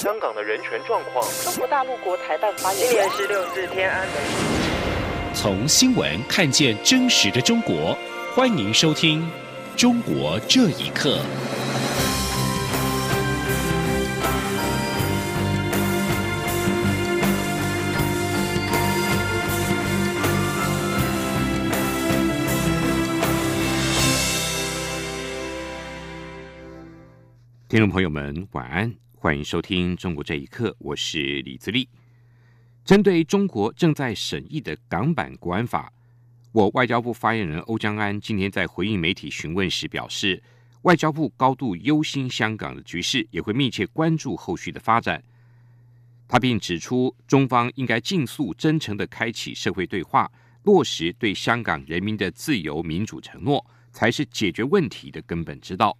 香港的人权状况。中国大陆国台办发言今年十六四天安门。从新闻看见真实的中国，欢迎收听《中国这一刻》。听众朋友们，晚安，欢迎收听《中国这一刻》，我是李自立。针对中国正在审议的港版国安法，我外交部发言人欧江安今天在回应媒体询问时表示，外交部高度忧心香港的局势，也会密切关注后续的发展。他并指出，中方应该尽速、真诚的开启社会对话，落实对香港人民的自由民主承诺，才是解决问题的根本之道。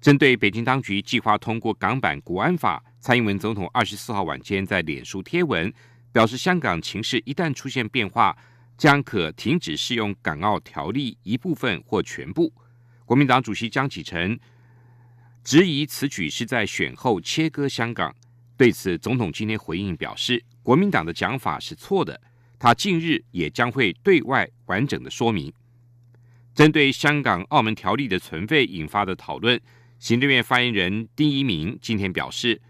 针对北京当局计划通过港版国安法，蔡英文总统二十四号晚间在脸书贴文表示，香港情势一旦出现变化，将可停止适用港澳条例一部分或全部。国民党主席江启臣质疑此举是在选后切割香港。对此，总统今天回应表示，国民党的讲法是错的，他近日也将会对外完整的说明。针对香港澳门条例的存废引发的讨论。行政院发言人丁一鸣今天表示，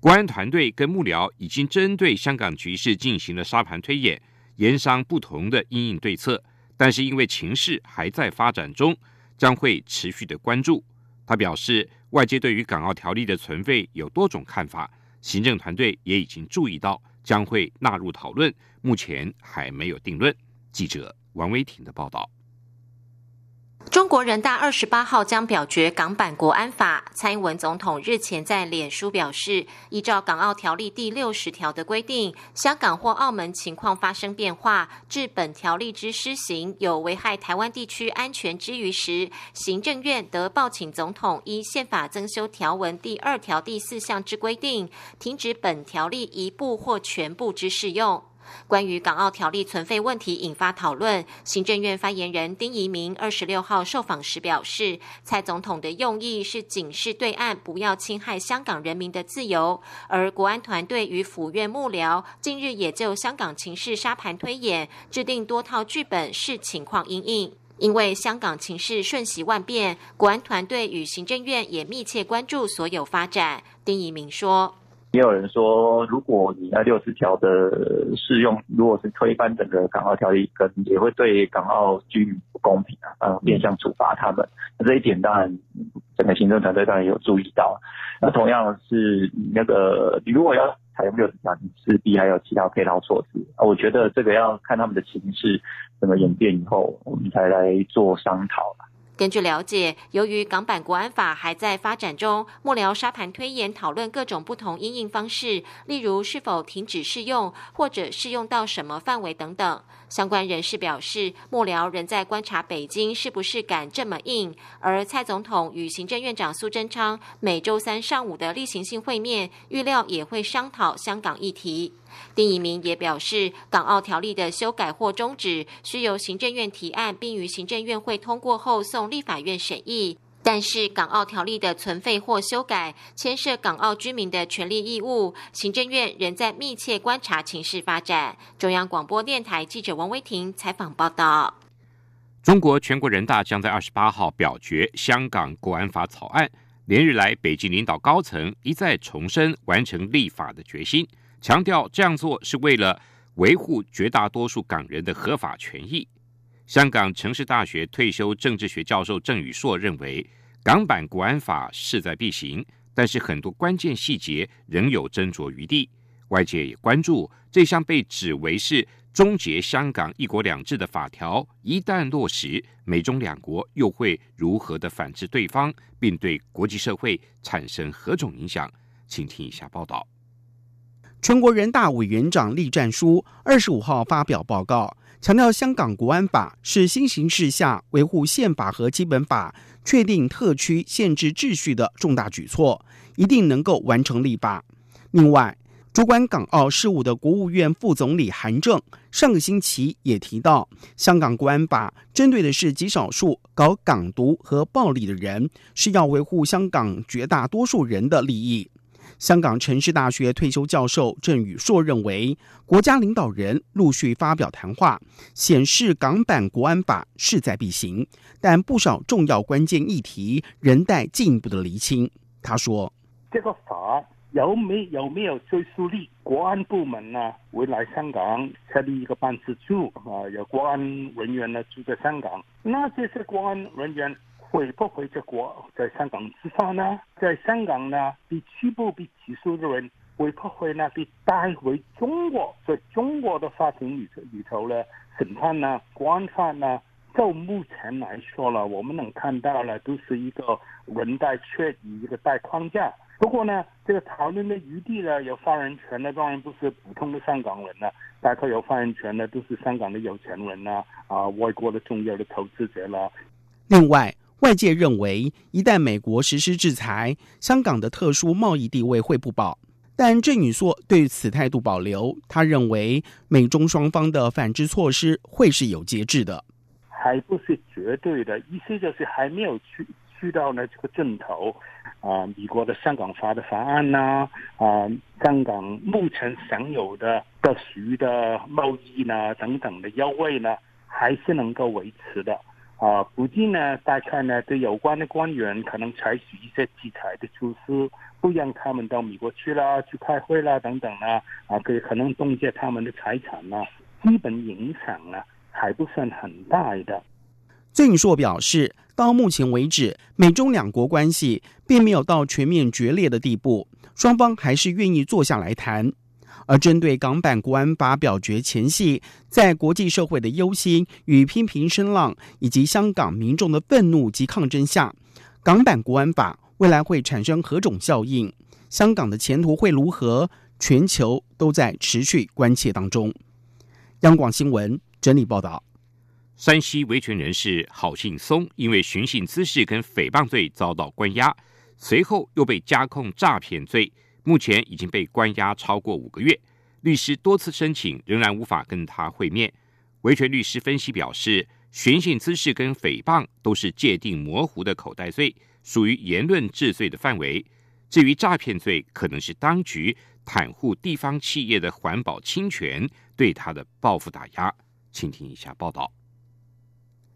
国安团队跟幕僚已经针对香港局势进行了沙盘推演，研商不同的应应对策。但是因为情势还在发展中，将会持续的关注。他表示，外界对于港澳条例的存废有多种看法，行政团队也已经注意到，将会纳入讨论，目前还没有定论。记者王威婷的报道。国人大二十八号将表决港版国安法。蔡英文总统日前在脸书表示，依照港澳条例第六十条的规定，香港或澳门情况发生变化，致本条例之施行有危害台湾地区安全之余时，行政院得报请总统依宪法增修条文第二条第四项之规定，停止本条例一部或全部之适用。关于港澳条例存废问题引发讨论，行政院发言人丁仪明二十六号受访时表示，蔡总统的用意是警示对岸不要侵害香港人民的自由，而国安团队与府院幕僚近日也就香港情势沙盘推演，制定多套剧本视情况应应。因为香港情势瞬息万变，国安团队与行政院也密切关注所有发展。丁仪明说。也有人说，如果你那六十条的适用，如果是推翻整个港澳条例，可能也会对港澳居民不公平啊，呃，变相处罚他们。那这一点当然，整个行政团队当然有注意到。那同样是那个，你如果要采用六十条，你势必还有其他配套措施啊。我觉得这个要看他们的情势怎么演变以后，我们才来做商讨了。根据了解，由于港版国安法还在发展中，幕僚沙盘推演讨论各种不同应应方式，例如是否停止适用，或者适用到什么范围等等。相关人士表示，幕僚仍在观察北京是不是敢这么硬。而蔡总统与行政院长苏贞昌每周三上午的例行性会面，预料也会商讨香港议题。丁一明也表示，港澳条例的修改或终止，需由行政院提案，并于行政院会通过后送立法院审议。但是，港澳条例的存废或修改，牵涉港澳居民的权利义务，行政院仍在密切观察情势发展。中央广播电台记者王威婷采访报道。中国全国人大将在二十八号表决香港国安法草案。连日来，北京领导高层一再重申完成立法的决心。强调这样做是为了维护绝大多数港人的合法权益。香港城市大学退休政治学教授郑宇硕认为，港版国安法势在必行，但是很多关键细节仍有斟酌余地。外界也关注这项被指为是终结香港一国两制的法条，一旦落实，美中两国又会如何的反制对方，并对国际社会产生何种影响？请听以下报道。全国人大委员长栗战书二十五号发表报告，强调香港国安法是新形势下维护宪法和基本法、确定特区宪制秩序的重大举措，一定能够完成立法。另外，主管港澳事务的国务院副总理韩正上个星期也提到，香港国安法针对的是极少数搞港独和暴力的人，是要维护香港绝大多数人的利益。香港城市大学退休教授郑宇硕认为，国家领导人陆续发表谈话，显示港版国安法势在必行，但不少重要关键议题仍待进一步的厘清。他说：“这个法有没有没有追溯力？国安部门呢会来香港设立一个办事处啊，有国安人员呢住在香港，那这些国安人员。”会不回这国在香港执法呢？在香港呢，被拘捕、被起诉的人会不回呢被带回中国，在中国的法庭里头里头呢审判呢？国安法呢？就目前来说了，我们能看到呢都是一个人带确以一个带框架。不过呢，这个讨论的余地呢，有发言权的当然不是普通的香港人了，大概有发言权的都是香港的有钱人呐，啊，外国的重要的投资者了。另外。外界认为，一旦美国实施制裁，香港的特殊贸易地位会不保。但郑宇硕对此态度保留，他认为美中双方的反制措施会是有节制的，还不是绝对的。意思就是还没有去去到呢这个正头啊，美国的香港法的法案呐啊，香港目前享有的特殊的贸易呢等等的优惠呢，还是能够维持的。啊，估计呢，大概呢，对有关的官员可能采取一些制裁的措施，不让他们到美国去了，去开会了等等呢，啊，可可能冻结他们的财产呢，基本影响呢还不算很大的。郑硕表示，到目前为止，美中两国关系并没有到全面决裂的地步，双方还是愿意坐下来谈。而针对港版国安法表决前夕，在国际社会的忧心与批评声浪，以及香港民众的愤怒及抗争下，港版国安法未来会产生何种效应？香港的前途会如何？全球都在持续关切当中。央广新闻整理报道：山西维权人士郝信松因为寻衅滋事跟诽谤罪遭到关押，随后又被加控诈骗罪。目前已经被关押超过五个月，律师多次申请，仍然无法跟他会面。维权律师分析表示，寻衅滋事跟诽谤都是界定模糊的口袋罪，属于言论治罪的范围。至于诈骗罪，可能是当局袒护地方企业的环保侵权对他的报复打压。请听一下报道。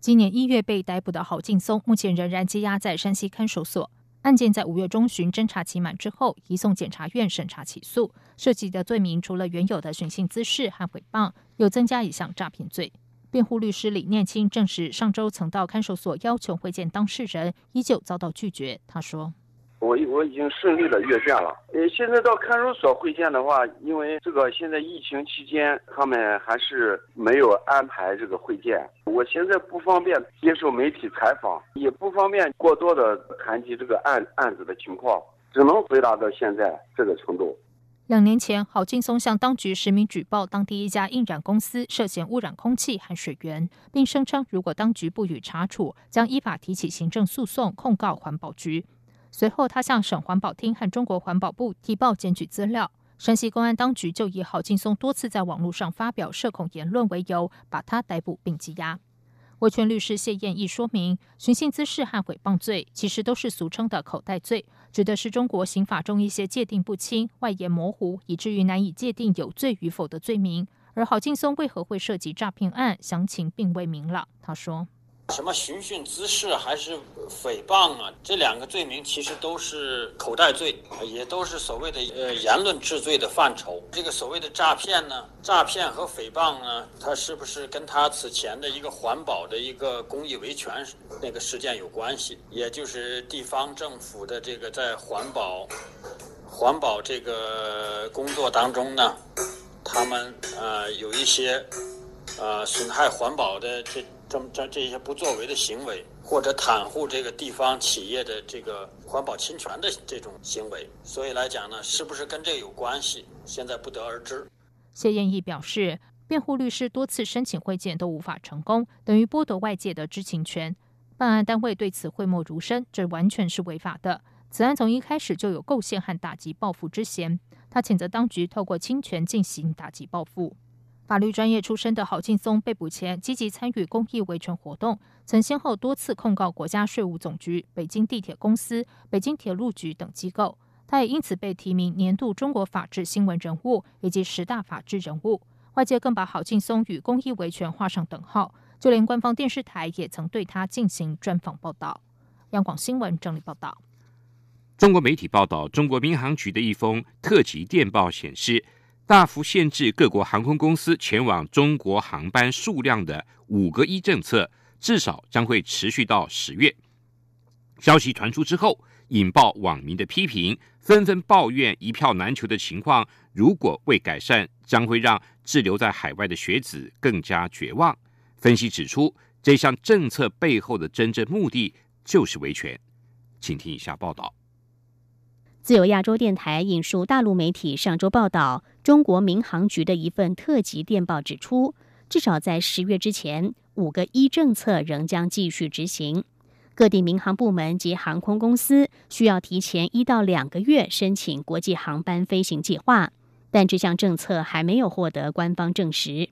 今年一月被逮捕的郝劲松，目前仍然羁押在山西看守所。案件在五月中旬侦查期满之后，移送检察院审查起诉。涉及的罪名除了原有的寻衅滋事和诽谤，又增加一项诈骗罪。辩护律师李念清证实，上周曾到看守所要求会见当事人，依旧遭到拒绝。他说。我我已经顺利的阅卷了。呃，现在到看守所会见的话，因为这个现在疫情期间，他们还是没有安排这个会见。我现在不方便接受媒体采访，也不方便过多的谈及这个案案子的情况，只能回答到现在这个程度。两年前，郝劲松向当局实名举报当地一家印染公司涉嫌污染空气和水源，并声称如果当局不予查处，将依法提起行政诉讼控告环保局。随后，他向省环保厅和中国环保部提报检举资料。山西公安当局就以郝劲松多次在网络上发表涉恐言论为由，把他逮捕并羁押。维权律师谢燕义说明，寻衅滋事和诽谤罪其实都是俗称的口袋罪，指的是中国刑法中一些界定不清、外延模糊，以至于难以界定有罪与否的罪名。而郝劲松为何会涉及诈骗案，详情并未明朗。他说。什么寻衅滋事还是诽谤啊？这两个罪名其实都是口袋罪，也都是所谓的呃言论治罪的范畴。这个所谓的诈骗呢，诈骗和诽谤呢，它是不是跟他此前的一个环保的一个公益维权那个事件有关系？也就是地方政府的这个在环保环保这个工作当中呢，他们呃有一些呃损害环保的这。这这这些不作为的行为，或者袒护这个地方企业的这个环保侵权的这种行为，所以来讲呢，是不是跟这有关系？现在不得而知。谢燕义表示，辩护律师多次申请会见都无法成功，等于剥夺外界的知情权。办案单位对此讳莫如深，这完全是违法的。此案从一开始就有构陷和打击报复之嫌。他谴责当局透过侵权进行打击报复。法律专业出身的郝劲松被捕前，积极参与公益维权活动，曾先后多次控告国家税务总局、北京地铁公司、北京铁路局等机构。他也因此被提名年度中国法治新闻人物以及十大法治人物。外界更把郝劲松与公益维权画上等号，就连官方电视台也曾对他进行专访报道。央广新闻整理报道。中国媒体报道，中国民航局的一封特级电报显示，大幅限制各国航空公司前往中国航班数量的“五个一”政策，至少将会持续到十月。消息传出之后，引爆网民的批评，纷纷抱怨一票难求的情况。如果未改善，将会让滞留在海外的学子更加绝望。分析指出，这项政策背后的真正目的就是维权。请听以下报道。自由亚洲电台引述大陆媒体上周报道，中国民航局的一份特级电报指出，至少在十月之前，五个一政策仍将继续执行。各地民航部门及航空公司需要提前一到两个月申请国际航班飞行计划，但这项政策还没有获得官方证实。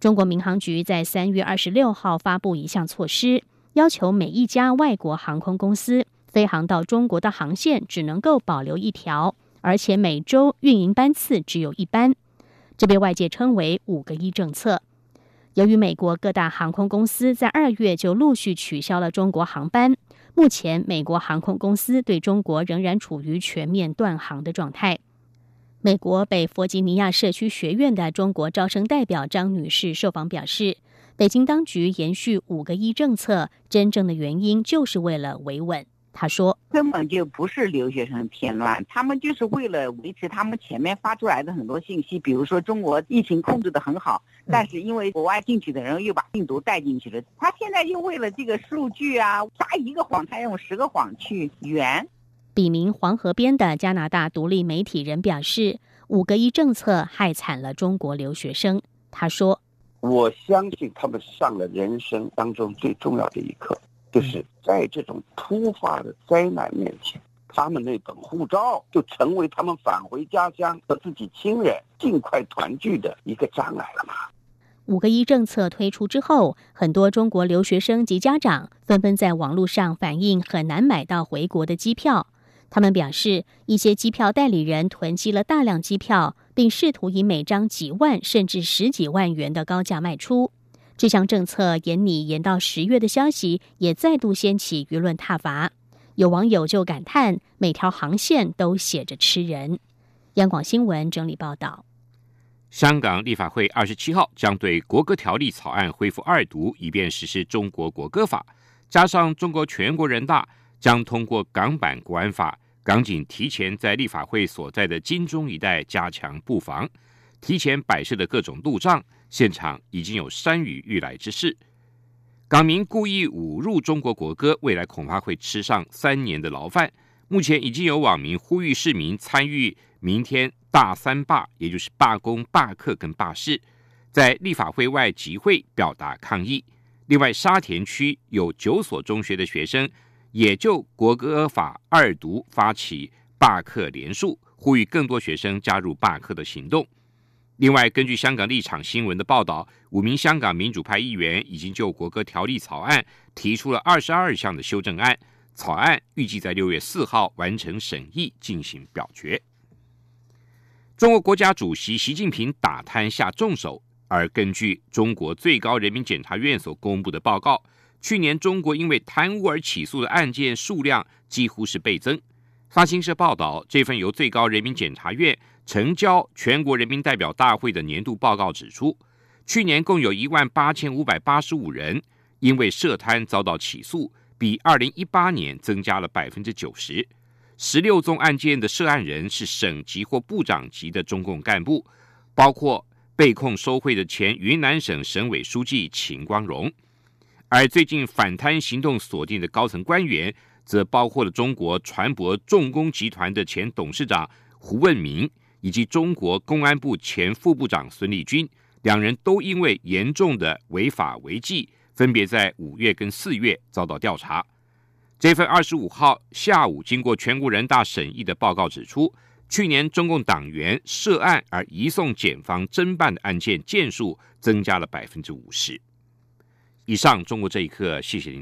中国民航局在三月二十六号发布一项措施，要求每一家外国航空公司飞航到中国的航线只能够保留一条，而且每周运营班次只有一班。这被外界称为“五个一”政策。由于美国各大航空公司在二月就陆续取消了中国航班，目前美国航空公司对中国仍然处于全面断航的状态。美国北弗吉尼亚社区学院的中国招生代表张女士受访表示，北京当局延续“五个一”政策，真正的原因就是为了维稳。他说：“根本就不是留学生添乱，他们就是为了维持他们前面发出来的很多信息，比如说中国疫情控制的很好，但是因为国外进去的人又把病毒带进去了，他现在又为了这个数据啊，撒一个谎，他用十个谎去圆。”笔名黄河边的加拿大独立媒体人表示：“五个一政策害惨了中国留学生。”他说：“我相信他们上了人生当中最重要的一课。”就是在这种突发的灾难面前，他们那本护照就成为他们返回家乡和自己亲人尽快团聚的一个障碍了吗？五个一政策推出之后，很多中国留学生及家长纷纷在网络上反映很难买到回国的机票。他们表示，一些机票代理人囤积了大量机票，并试图以每张几万甚至十几万元的高价卖出。这项政策延拟延到十月的消息，也再度掀起舆论挞伐。有网友就感叹：“每条航线都写着吃人。”央广新闻整理报道。香港立法会二十七号将对国歌条例草案恢复二读，以便实施中国国歌法。加上中国全国人大将通过港版国安法，港警提前在立法会所在的金钟一带加强布防，提前摆设的各种路障。现场已经有山雨欲来之势，港民故意侮辱中国国歌，未来恐怕会吃上三年的牢饭。目前已经有网民呼吁市民参与明天大三罢，也就是罢工、罢课跟罢市，在立法会外集会表达抗议。另外，沙田区有九所中学的学生也就国歌法二读发起罢课连署，呼吁更多学生加入罢课的行动。另外，根据香港立场新闻的报道，五名香港民主派议员已经就国歌条例草案提出了二十二项的修正案，草案预计在六月四号完成审议进行表决。中国国家主席习近平打贪下重手，而根据中国最高人民检察院所公布的报告，去年中国因为贪污而起诉的案件数量几乎是倍增。发新社报道，这份由最高人民检察院。呈交全国人民代表大会的年度报告指出，去年共有一万八千五百八十五人因为涉贪遭到起诉，比二零一八年增加了百分之九十。十六宗案件的涉案人是省级或部长级的中共干部，包括被控收贿的前云南省省委书记秦光荣。而最近反贪行动锁定的高层官员，则包括了中国船舶重工集团的前董事长胡问明。以及中国公安部前副部长孙立军，两人都因为严重的违法违纪，分别在五月跟四月遭到调查。这份二十五号下午经过全国人大审议的报告指出，去年中共党员涉案而移送检方侦办的案件件数增加了百分之五十以上。中国这一刻，谢谢您。